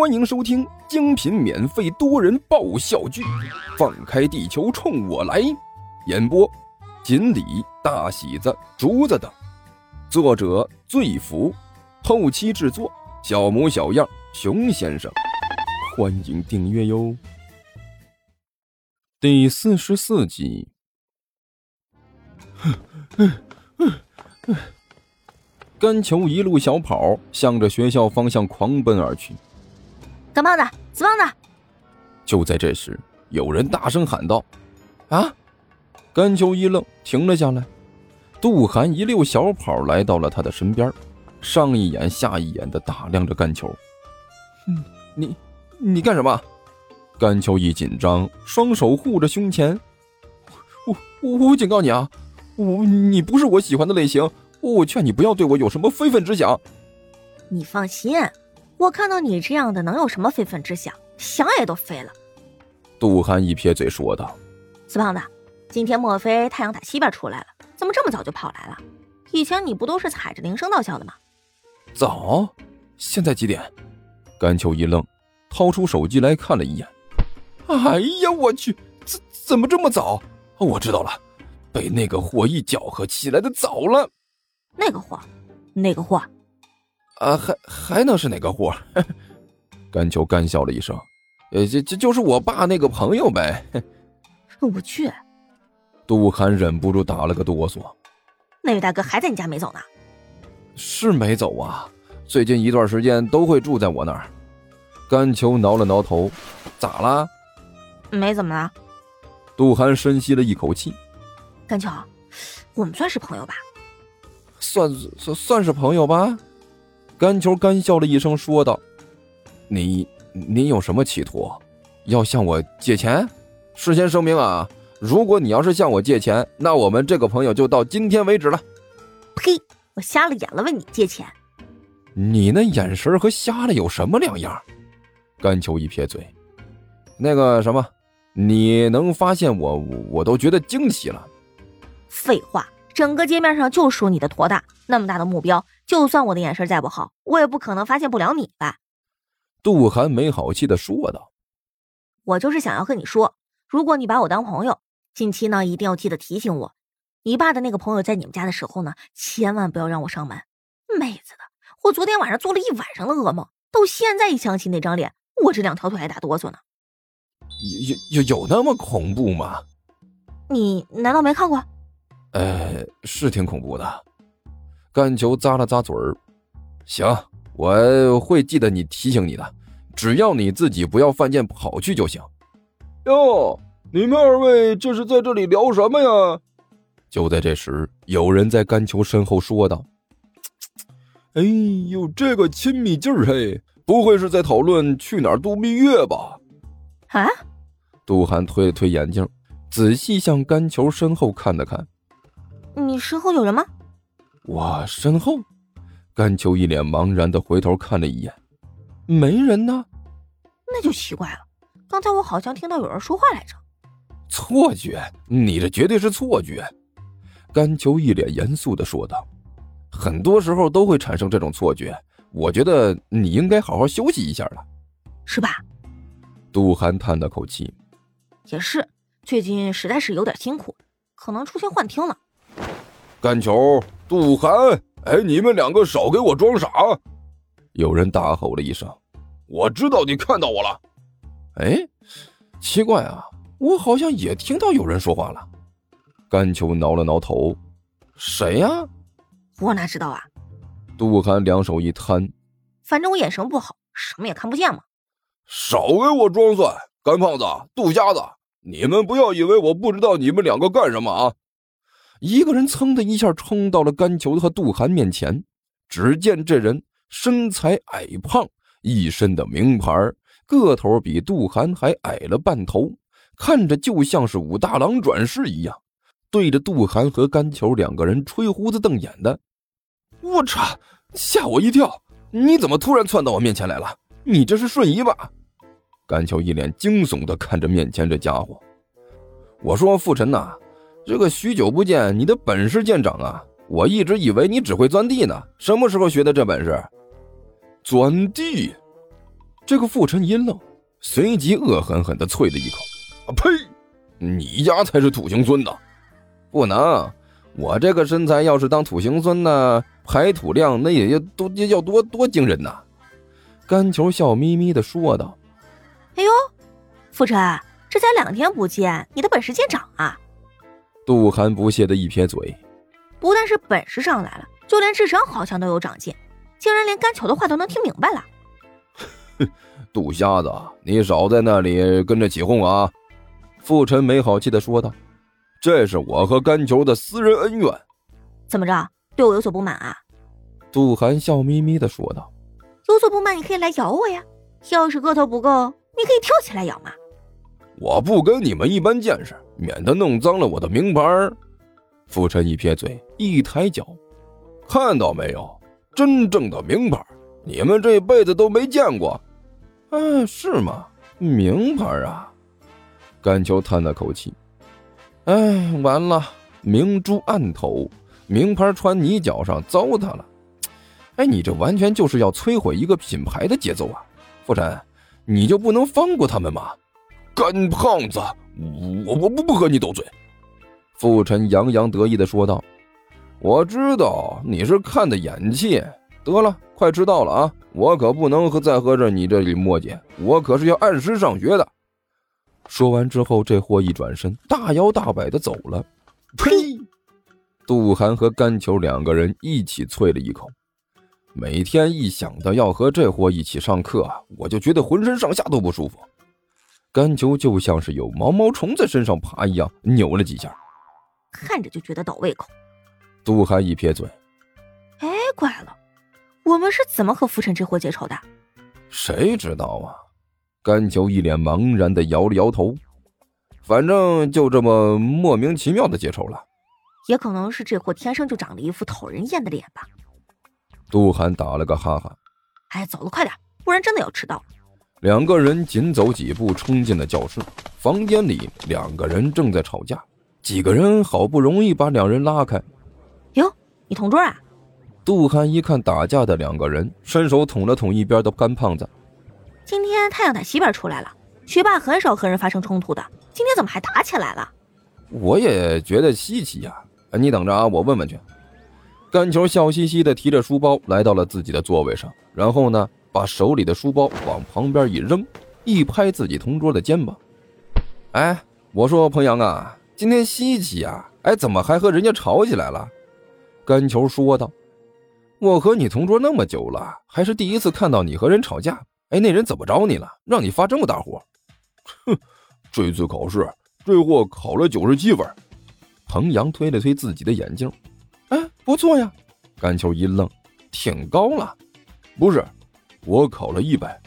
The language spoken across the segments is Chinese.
欢迎收听精品免费多人爆笑剧《放开地球冲我来》，演播：锦鲤、大喜子、竹子等，作者：醉福，后期制作：小模小样、熊先生。欢迎订阅哟。第四十四集。甘球一路小跑，向着学校方向狂奔而去。干胖子，死胖子！就在这时，有人大声喊道：“啊！”甘秋一愣，停了下来。杜涵一溜小跑来到了他的身边，上一眼下一眼的打量着甘秋。嗯，你你干什么？甘秋一紧张，双手护着胸前。我我我警告你啊！我你不是我喜欢的类型，我劝你不要对我有什么非分之想。你放心。我看到你这样的，能有什么非分之想？想也都废了。杜涵一撇嘴说道：“死胖子，今天莫非太阳打西边出来了？怎么这么早就跑来了？以前你不都是踩着铃声到校的吗？”早？现在几点？甘秋一愣，掏出手机来看了一眼。哎呀，我去，怎怎么这么早？我知道了，被那个货一搅和起来的早了。那个货？那个货？啊，还还能是哪个货？甘秋干笑了一声，呃，这这就是我爸那个朋友呗。我去！杜涵忍不住打了个哆嗦。那位大哥还在你家没走呢？是没走啊，最近一段时间都会住在我那儿。甘秋挠了挠头，咋啦？没怎么了。杜涵深吸了一口气。甘秋，我们算是朋友吧？算算算是朋友吧。甘球干笑了一声，说道：“你你有什么企图？要向我借钱？事先声明啊，如果你要是向我借钱，那我们这个朋友就到今天为止了。”呸！我瞎了眼了，问你借钱？你那眼神和瞎了有什么两样？甘球一撇嘴：“那个什么，你能发现我，我都觉得惊奇了。”废话。整个街面上就属你的坨大，那么大的目标，就算我的眼神再不好，我也不可能发现不了你吧？杜涵没好气的说道：“我就是想要和你说，如果你把我当朋友，近期呢一定要记得提醒我，你爸的那个朋友在你们家的时候呢，千万不要让我上门。妹子的，我昨天晚上做了一晚上的噩梦，到现在一想起那张脸，我这两条腿还打哆嗦呢。有有有有那么恐怖吗？你难道没看过？”呃，是挺恐怖的。甘球咂了咂嘴儿，行，我会记得你提醒你的，只要你自己不要犯贱跑去就行。哟，你们二位这是在这里聊什么呀？就在这时，有人在甘球身后说道：“ 哎呦，这个亲密劲儿嘿，不会是在讨论去哪儿度蜜月吧？”啊！杜涵推了推眼镜，仔细向甘球身后看了看。你身后有人吗？我身后，甘秋一脸茫然的回头看了一眼，没人呢。那就奇怪了，刚才我好像听到有人说话来着。错觉，你这绝对是错觉。甘秋一脸严肃的说道：“很多时候都会产生这种错觉，我觉得你应该好好休息一下了，是吧？”杜涵叹了口气：“也是，最近实在是有点辛苦，可能出现幻听了。”甘球、杜涵，哎，你们两个少给我装傻！有人大吼了一声：“我知道你看到我了。”哎，奇怪啊，我好像也听到有人说话了。甘秋挠了挠头：“谁呀？”我哪知道啊！杜涵两手一摊：“反正我眼神不好，什么也看不见嘛。”少给我装蒜！干胖子、杜瞎子，你们不要以为我不知道你们两个干什么啊！一个人噌的一下冲到了甘球和杜涵面前，只见这人身材矮胖，一身的名牌，个头比杜涵还矮了半头，看着就像是武大郎转世一样，对着杜涵和甘球两个人吹胡子瞪眼的。我操！吓我一跳！你怎么突然窜到我面前来了？你这是瞬移吧？甘球一脸惊悚的看着面前这家伙，我说：“傅晨呐。”这个许久不见，你的本事见长啊！我一直以为你只会钻地呢，什么时候学的这本事？钻地？这个傅晨一愣，随即恶狠狠地啐了一口：“啊呸！你家才是土行孙呢！不能，我这个身材要是当土行孙呢，排土量那也要多要多多惊人呐！”甘球笑眯眯地说道：“哎呦，傅晨，这才两天不见，你的本事见长啊！”杜涵不屑的一撇嘴：“不但是本事上来了，就连智商好像都有长进，竟然连甘球的话都能听明白了。”哼，杜瞎子，你少在那里跟着起哄啊！傅晨没好气的说道：“这是我和甘球的私人恩怨，怎么着，对我有所不满啊？”杜涵笑眯眯的说道：“有所不满，你可以来咬我呀！要是个头不够，你可以跳起来咬嘛。”我不跟你们一般见识，免得弄脏了我的名牌。傅晨一撇嘴，一抬脚，看到没有？真正的名牌，你们这辈子都没见过。啊，是吗？名牌啊！甘秋叹了口气，哎，完了，明珠暗投，名牌穿你脚上，糟蹋了。哎，你这完全就是要摧毁一个品牌的节奏啊！傅晨，你就不能放过他们吗？干胖子，我我不不和你斗嘴。傅晨洋洋得意的说道：“我知道你是看的眼气。得了，快迟到了啊！我可不能和再和着你这里磨叽，我可是要按时上学的。”说完之后，这货一转身，大摇大摆的走了。呸！杜涵和甘球两个人一起啐了一口。每天一想到要和这货一起上课，我就觉得浑身上下都不舒服。甘球就像是有毛毛虫在身上爬一样，扭了几下，看着就觉得倒胃口。杜涵一撇嘴：“哎，怪了，我们是怎么和浮尘这货结仇的？谁知道啊？”甘球一脸茫然的摇了摇头，反正就这么莫名其妙的结仇了。也可能是这货天生就长了一副讨人厌的脸吧。杜涵打了个哈哈：“哎，走了，快点，不然真的要迟到。”两个人紧走几步，冲进了教室。房间里，两个人正在吵架。几个人好不容易把两人拉开。哟，你同桌啊？杜涵一看打架的两个人，伸手捅了捅一边的干胖子。今天太阳打西边出来了，学霸很少和人发生冲突的，今天怎么还打起来了？我也觉得稀奇呀。你等着啊，我问问去。干球笑嘻嘻的提着书包来到了自己的座位上，然后呢？把手里的书包往旁边一扔，一拍自己同桌的肩膀：“哎，我说彭阳啊，今天稀奇啊！哎，怎么还和人家吵起来了？”甘球说道：“我和你同桌那么久了，还是第一次看到你和人吵架。哎，那人怎么着你了？让你发这么大火？”“哼，这次考试这货考了九十七分。”彭阳推了推自己的眼镜：“哎，不错呀。”甘球一愣：“挺高了。”“不是。”我考了一百，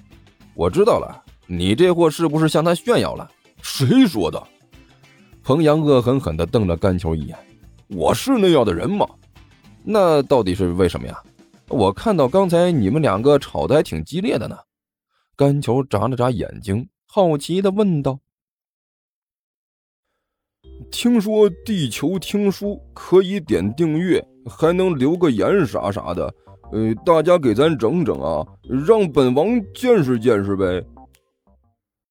我知道了。你这货是不是向他炫耀了？谁说的？彭阳恶狠狠地瞪了甘球一眼。我是那样的人吗？那到底是为什么呀？我看到刚才你们两个吵得还挺激烈的呢。甘球眨了眨眼睛，好奇地问道：“听说地球听书可以点订阅，还能留个言啥啥的。”呃，大家给咱整整啊，让本王见识见识呗。